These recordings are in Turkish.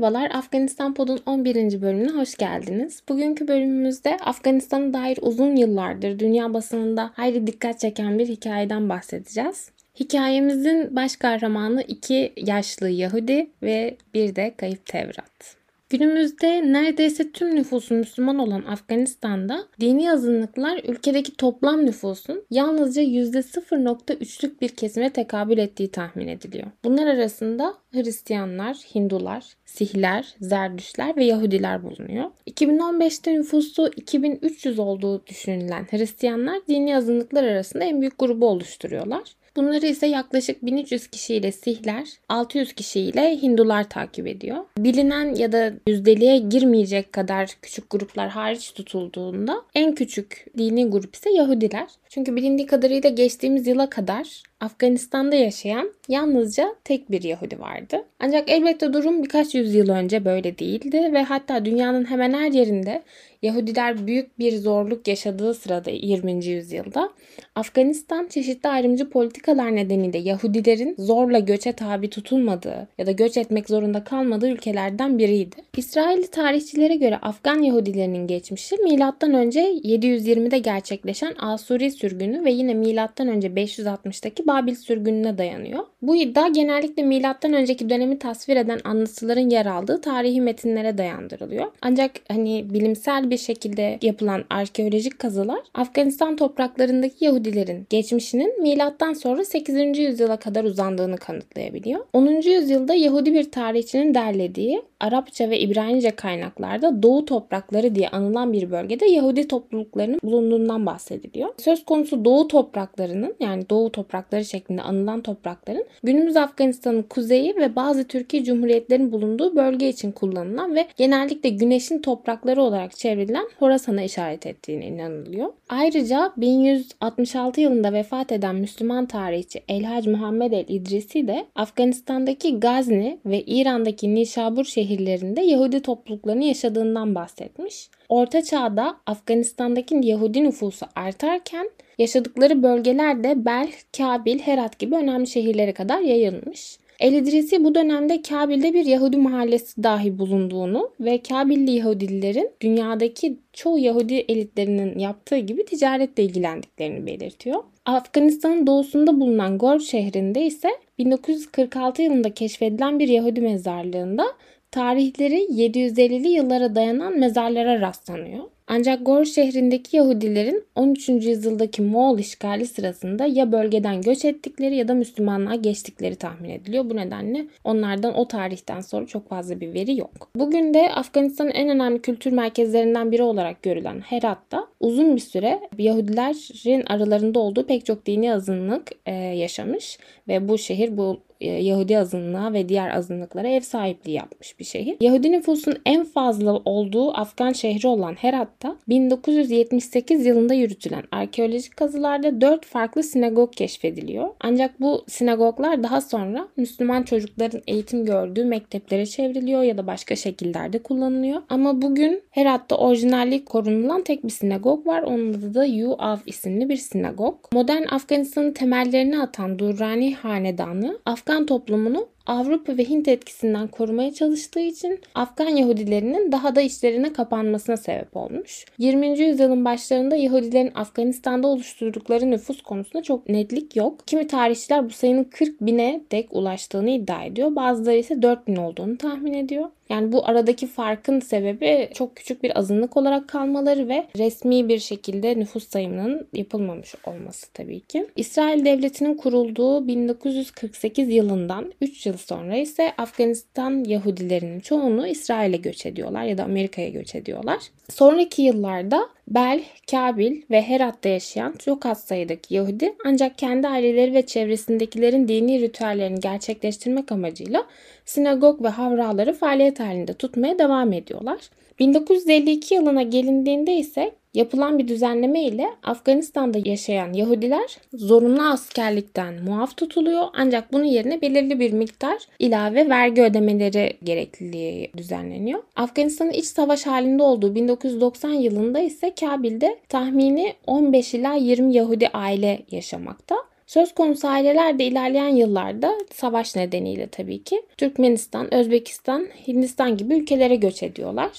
Merhabalar, Afganistan Pod'un 11. bölümüne hoş geldiniz. Bugünkü bölümümüzde Afganistan'a dair uzun yıllardır dünya basınında hayli dikkat çeken bir hikayeden bahsedeceğiz. Hikayemizin baş kahramanı iki yaşlı Yahudi ve bir de kayıp Tevrat. Günümüzde neredeyse tüm nüfusu Müslüman olan Afganistan'da dini azınlıklar ülkedeki toplam nüfusun yalnızca %0.3'lük bir kesime tekabül ettiği tahmin ediliyor. Bunlar arasında Hristiyanlar, Hindular, Sihler, Zerdüşler ve Yahudiler bulunuyor. 2015'te nüfusu 2300 olduğu düşünülen Hristiyanlar dini azınlıklar arasında en büyük grubu oluşturuyorlar. Bunları ise yaklaşık 1300 kişiyle Sihler, 600 kişiyle Hindular takip ediyor. Bilinen ya da yüzdeliğe girmeyecek kadar küçük gruplar hariç tutulduğunda en küçük dini grup ise Yahudiler. Çünkü bilindiği kadarıyla geçtiğimiz yıla kadar Afganistan'da yaşayan yalnızca tek bir Yahudi vardı. Ancak elbette durum birkaç yüzyıl önce böyle değildi ve hatta dünyanın hemen her yerinde Yahudiler büyük bir zorluk yaşadığı sırada 20. yüzyılda Afganistan çeşitli ayrımcı politikalar nedeniyle Yahudilerin zorla göçe tabi tutulmadığı ya da göç etmek zorunda kalmadığı ülkelerden biriydi. İsrailli tarihçilere göre Afgan Yahudilerinin geçmişi M.Ö. 720'de gerçekleşen Asuri sürgünü ve yine M.Ö. 560'daki Babil sürgününe dayanıyor. Bu iddia genellikle M.Ö. önceki dönemi tasvir eden anlatıların yer aldığı tarihi metinlere dayandırılıyor. Ancak hani bilimsel bir şekilde yapılan arkeolojik kazılar Afganistan topraklarındaki Yahudilerin geçmişinin milattan sonra 8. yüzyıla kadar uzandığını kanıtlayabiliyor. 10. yüzyılda Yahudi bir tarihçinin derlediği Arapça ve İbranice kaynaklarda Doğu toprakları diye anılan bir bölgede Yahudi topluluklarının bulunduğundan bahsediliyor. Söz konusu Doğu topraklarının yani Doğu toprakları şeklinde anılan toprakların günümüz Afganistan'ın kuzeyi ve bazı Türkiye Cumhuriyetlerinin bulunduğu bölge için kullanılan ve genellikle güneşin toprakları olarak çevrilen Horasan'a işaret ettiğine inanılıyor. Ayrıca 1166 yılında vefat eden Müslüman tarihçi Elhac Muhammed el İdrisi de Afganistan'daki Gazni ve İran'daki Nişabur şehirlerinde Yahudi topluluklarının yaşadığından bahsetmiş. Orta Çağ'da Afganistan'daki Yahudi nüfusu artarken yaşadıkları bölgeler de Bel, Kabil, Herat gibi önemli şehirlere kadar yayılmış. El İdrisi bu dönemde Kabil'de bir Yahudi mahallesi dahi bulunduğunu ve Kabilli Yahudilerin dünyadaki çoğu Yahudi elitlerinin yaptığı gibi ticaretle ilgilendiklerini belirtiyor. Afganistan'ın doğusunda bulunan Gor şehrinde ise 1946 yılında keşfedilen bir Yahudi mezarlığında tarihleri 750'li yıllara dayanan mezarlara rastlanıyor. Ancak Gor şehrindeki Yahudilerin 13. yüzyıldaki Moğol işgali sırasında ya bölgeden göç ettikleri ya da Müslümanlığa geçtikleri tahmin ediliyor. Bu nedenle onlardan o tarihten sonra çok fazla bir veri yok. Bugün de Afganistan'ın en önemli kültür merkezlerinden biri olarak görülen Herat'ta uzun bir süre Yahudilerin aralarında olduğu pek çok dini azınlık yaşamış ve bu şehir bu e, Yahudi azınlığa ve diğer azınlıklara ev sahipliği yapmış bir şehir. Yahudi nüfusun en fazla olduğu Afgan şehri olan Herat'ta 1978 yılında yürütülen arkeolojik kazılarda 4 farklı sinagog keşfediliyor. Ancak bu sinagoglar daha sonra Müslüman çocukların eğitim gördüğü mekteplere çevriliyor ya da başka şekillerde kullanılıyor. Ama bugün Herat'ta orijinallik korunulan tek bir sinagog var. Onun adı da Yuav isimli bir sinagog. Modern Afganistan'ın temellerini atan Durrani Hanedanı Afgan toplumunu Avrupa ve Hint etkisinden korumaya çalıştığı için Afgan Yahudilerinin daha da içlerine kapanmasına sebep olmuş. 20. yüzyılın başlarında Yahudilerin Afganistan'da oluşturdukları nüfus konusunda çok netlik yok. Kimi tarihçiler bu sayının 40 bine dek ulaştığını iddia ediyor. Bazıları ise 4 bin olduğunu tahmin ediyor. Yani bu aradaki farkın sebebi çok küçük bir azınlık olarak kalmaları ve resmi bir şekilde nüfus sayımının yapılmamış olması tabii ki. İsrail Devleti'nin kurulduğu 1948 yılından 3 yıl sonra ise Afganistan Yahudilerinin çoğunu İsrail'e göç ediyorlar ya da Amerika'ya göç ediyorlar. Sonraki yıllarda Bel, Kabil ve Herat'ta yaşayan çok az sayıdaki Yahudi ancak kendi aileleri ve çevresindekilerin dini ritüellerini gerçekleştirmek amacıyla sinagog ve havraları faaliyet halinde tutmaya devam ediyorlar. 1952 yılına gelindiğinde ise Yapılan bir düzenleme ile Afganistan'da yaşayan Yahudiler zorunlu askerlikten muaf tutuluyor ancak bunun yerine belirli bir miktar ilave vergi ödemeleri gerekliliği düzenleniyor. Afganistan'ın iç savaş halinde olduğu 1990 yılında ise Kabil'de tahmini 15 ila 20 Yahudi aile yaşamakta. Söz konusu aileler de ilerleyen yıllarda savaş nedeniyle tabii ki Türkmenistan, Özbekistan, Hindistan gibi ülkelere göç ediyorlar.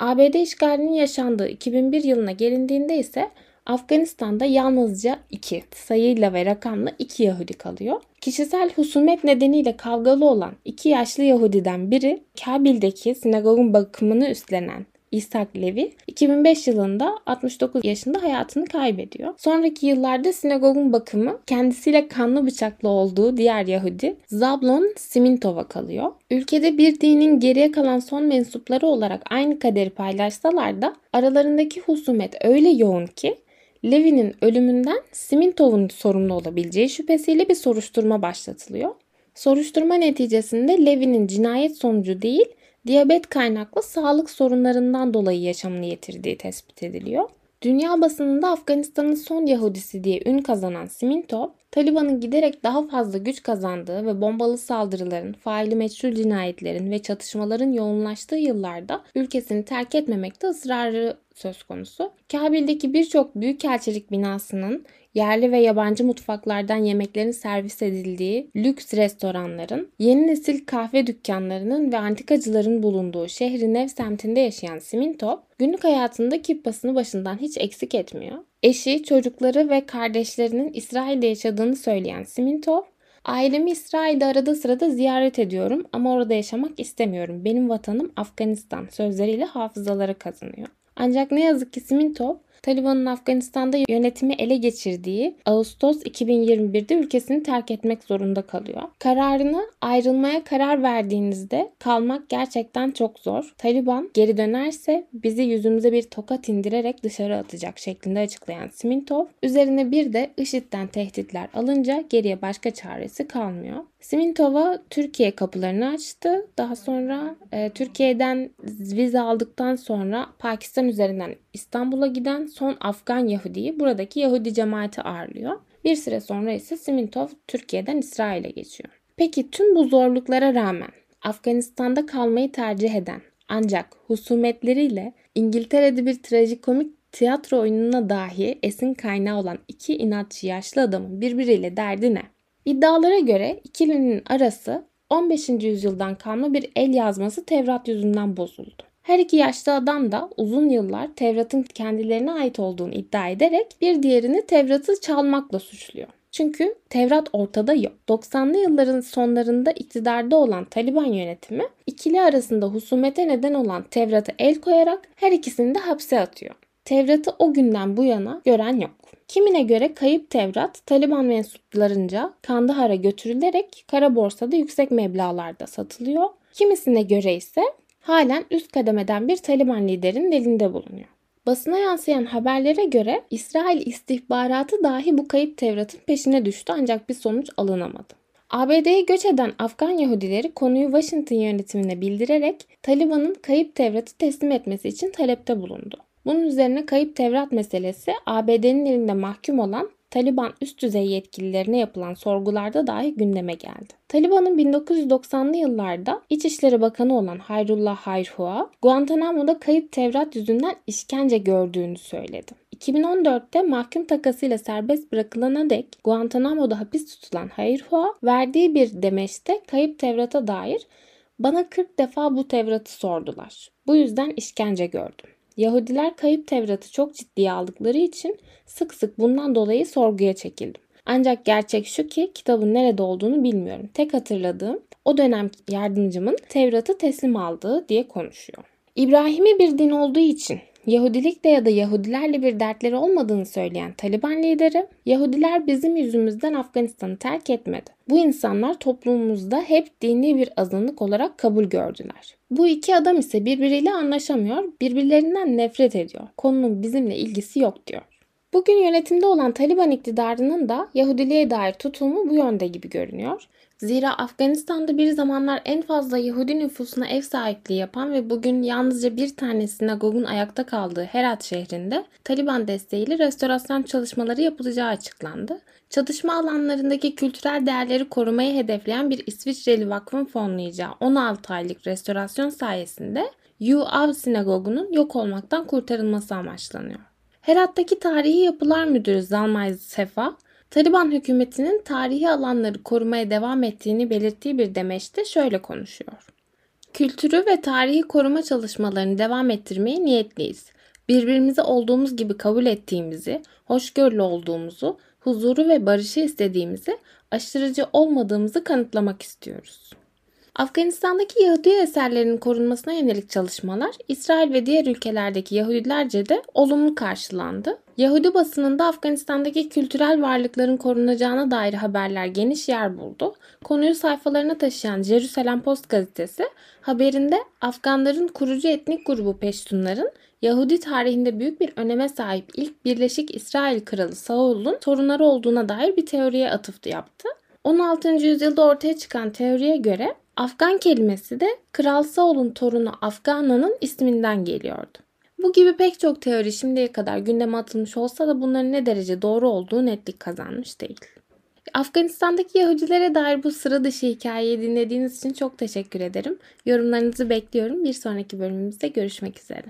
ABD işgalinin yaşandığı 2001 yılına gelindiğinde ise Afganistan'da yalnızca iki sayıyla ve rakamla iki Yahudi kalıyor. Kişisel husumet nedeniyle kavgalı olan iki yaşlı Yahudiden biri Kabil'deki sinagogun bakımını üstlenen İshak Levi 2005 yılında 69 yaşında hayatını kaybediyor. Sonraki yıllarda sinagogun bakımı kendisiyle kanlı bıçaklı olduğu diğer Yahudi Zablon Simintov'a kalıyor. Ülkede bir dinin geriye kalan son mensupları olarak aynı kaderi paylaşsalar da aralarındaki husumet öyle yoğun ki Levi'nin ölümünden Simintov'un sorumlu olabileceği şüphesiyle bir soruşturma başlatılıyor. Soruşturma neticesinde Levi'nin cinayet sonucu değil, diyabet kaynaklı sağlık sorunlarından dolayı yaşamını yitirdiği tespit ediliyor. Dünya basınında Afganistan'ın son Yahudisi diye ün kazanan Simintov, Taliban'ın giderek daha fazla güç kazandığı ve bombalı saldırıların, faili meçhul cinayetlerin ve çatışmaların yoğunlaştığı yıllarda ülkesini terk etmemekte ısrarı söz konusu. Kabil'deki birçok büyükelçilik binasının yerli ve yabancı mutfaklardan yemeklerin servis edildiği lüks restoranların, yeni nesil kahve dükkanlarının ve antikacıların bulunduğu şehrin ev semtinde yaşayan Simintov, günlük hayatında kippasını başından hiç eksik etmiyor. Eşi, çocukları ve kardeşlerinin İsrail'de yaşadığını söyleyen Simintov, Ailemi İsrail'de arada sırada ziyaret ediyorum ama orada yaşamak istemiyorum. Benim vatanım Afganistan sözleriyle hafızaları kazanıyor. Ancak ne yazık ki Simintov Taliban'ın Afganistan'da yönetimi ele geçirdiği Ağustos 2021'de ülkesini terk etmek zorunda kalıyor. Kararını ayrılmaya karar verdiğinizde kalmak gerçekten çok zor. Taliban geri dönerse bizi yüzümüze bir tokat indirerek dışarı atacak şeklinde açıklayan Simintov, üzerine bir de IŞİD'den tehditler alınca geriye başka çaresi kalmıyor. Simintova Türkiye kapılarını açtı. Daha sonra e, Türkiye'den vize aldıktan sonra Pakistan üzerinden İstanbul'a giden son Afgan Yahudi'yi buradaki Yahudi cemaati ağırlıyor. Bir süre sonra ise Simintov Türkiye'den İsrail'e geçiyor. Peki tüm bu zorluklara rağmen Afganistan'da kalmayı tercih eden ancak husumetleriyle İngiltere'de bir trajikomik tiyatro oyununa dahi esin kaynağı olan iki inatçı yaşlı adamın birbiriyle derdi ne? İddialara göre ikilinin arası 15. yüzyıldan kalma bir el yazması Tevrat yüzünden bozuldu. Her iki yaşlı adam da uzun yıllar Tevrat'ın kendilerine ait olduğunu iddia ederek bir diğerini Tevrat'ı çalmakla suçluyor. Çünkü Tevrat ortada yok. 90'lı yılların sonlarında iktidarda olan Taliban yönetimi ikili arasında husumete neden olan Tevrat'a el koyarak her ikisini de hapse atıyor. Tevrat'ı o günden bu yana gören yok. Kimine göre kayıp Tevrat Taliban mensuplarınca Kandahar'a götürülerek kara borsada yüksek meblalarda satılıyor. Kimisine göre ise halen üst kademeden bir Taliban liderinin elinde bulunuyor. Basına yansıyan haberlere göre İsrail istihbaratı dahi bu kayıp Tevrat'ın peşine düştü ancak bir sonuç alınamadı. ABD'ye göç eden Afgan Yahudileri konuyu Washington yönetimine bildirerek Taliban'ın kayıp Tevrat'ı teslim etmesi için talepte bulundu. Bunun üzerine kayıp Tevrat meselesi ABD'nin elinde mahkum olan Taliban üst düzey yetkililerine yapılan sorgularda dahi gündeme geldi. Taliban'ın 1990'lı yıllarda İçişleri Bakanı olan Hayrullah Hayrhua, Guantanamo'da kayıp Tevrat yüzünden işkence gördüğünü söyledi. 2014'te mahkum takasıyla serbest bırakılana dek Guantanamo'da hapis tutulan Hayrhua, verdiği bir demeçte kayıp Tevrat'a dair bana 40 defa bu Tevrat'ı sordular. Bu yüzden işkence gördüm. Yahudiler kayıp Tevrat'ı çok ciddiye aldıkları için sık sık bundan dolayı sorguya çekildim. Ancak gerçek şu ki kitabın nerede olduğunu bilmiyorum. Tek hatırladığım o dönem yardımcımın Tevrat'ı teslim aldığı diye konuşuyor. İbrahim'i bir din olduğu için Yahudilikle ya da Yahudilerle bir dertleri olmadığını söyleyen Taliban lideri, Yahudiler bizim yüzümüzden Afganistan'ı terk etmedi. Bu insanlar toplumumuzda hep dini bir azınlık olarak kabul gördüler. Bu iki adam ise birbiriyle anlaşamıyor, birbirlerinden nefret ediyor. Konunun bizimle ilgisi yok diyor. Bugün yönetimde olan Taliban iktidarının da Yahudiliğe dair tutumu bu yönde gibi görünüyor. Zira Afganistan'da bir zamanlar en fazla Yahudi nüfusuna ev sahipliği yapan ve bugün yalnızca bir tane sinagogun ayakta kaldığı Herat şehrinde Taliban desteğiyle restorasyon çalışmaları yapılacağı açıklandı. Çatışma alanlarındaki kültürel değerleri korumayı hedefleyen bir İsviçreli vakfın fonlayacağı 16 aylık restorasyon sayesinde Yu-Av sinagogunun yok olmaktan kurtarılması amaçlanıyor. Herat'taki Tarihi Yapılar Müdürü Zalmay Sefa, Taliban hükümetinin tarihi alanları korumaya devam ettiğini belirttiği bir demeçte şöyle konuşuyor. Kültürü ve tarihi koruma çalışmalarını devam ettirmeye niyetliyiz. Birbirimizi olduğumuz gibi kabul ettiğimizi, hoşgörülü olduğumuzu, huzuru ve barışı istediğimizi, aşırıcı olmadığımızı kanıtlamak istiyoruz. Afganistan'daki Yahudi eserlerinin korunmasına yönelik çalışmalar İsrail ve diğer ülkelerdeki Yahudilerce de olumlu karşılandı. Yahudi basınında Afganistan'daki kültürel varlıkların korunacağına dair haberler geniş yer buldu. Konuyu sayfalarına taşıyan Jerusalem Post gazetesi haberinde Afganların kurucu etnik grubu Peştunların Yahudi tarihinde büyük bir öneme sahip ilk Birleşik İsrail Kralı Saul'un torunları olduğuna dair bir teoriye atıf yaptı. 16. yüzyılda ortaya çıkan teoriye göre Afgan kelimesi de Kral Saul'un torunu Afgana'nın isminden geliyordu. Bu gibi pek çok teori şimdiye kadar gündeme atılmış olsa da bunların ne derece doğru olduğu netlik kazanmış değil. Afganistan'daki Yahudilere dair bu sıra dışı hikayeyi dinlediğiniz için çok teşekkür ederim. Yorumlarınızı bekliyorum. Bir sonraki bölümümüzde görüşmek üzere.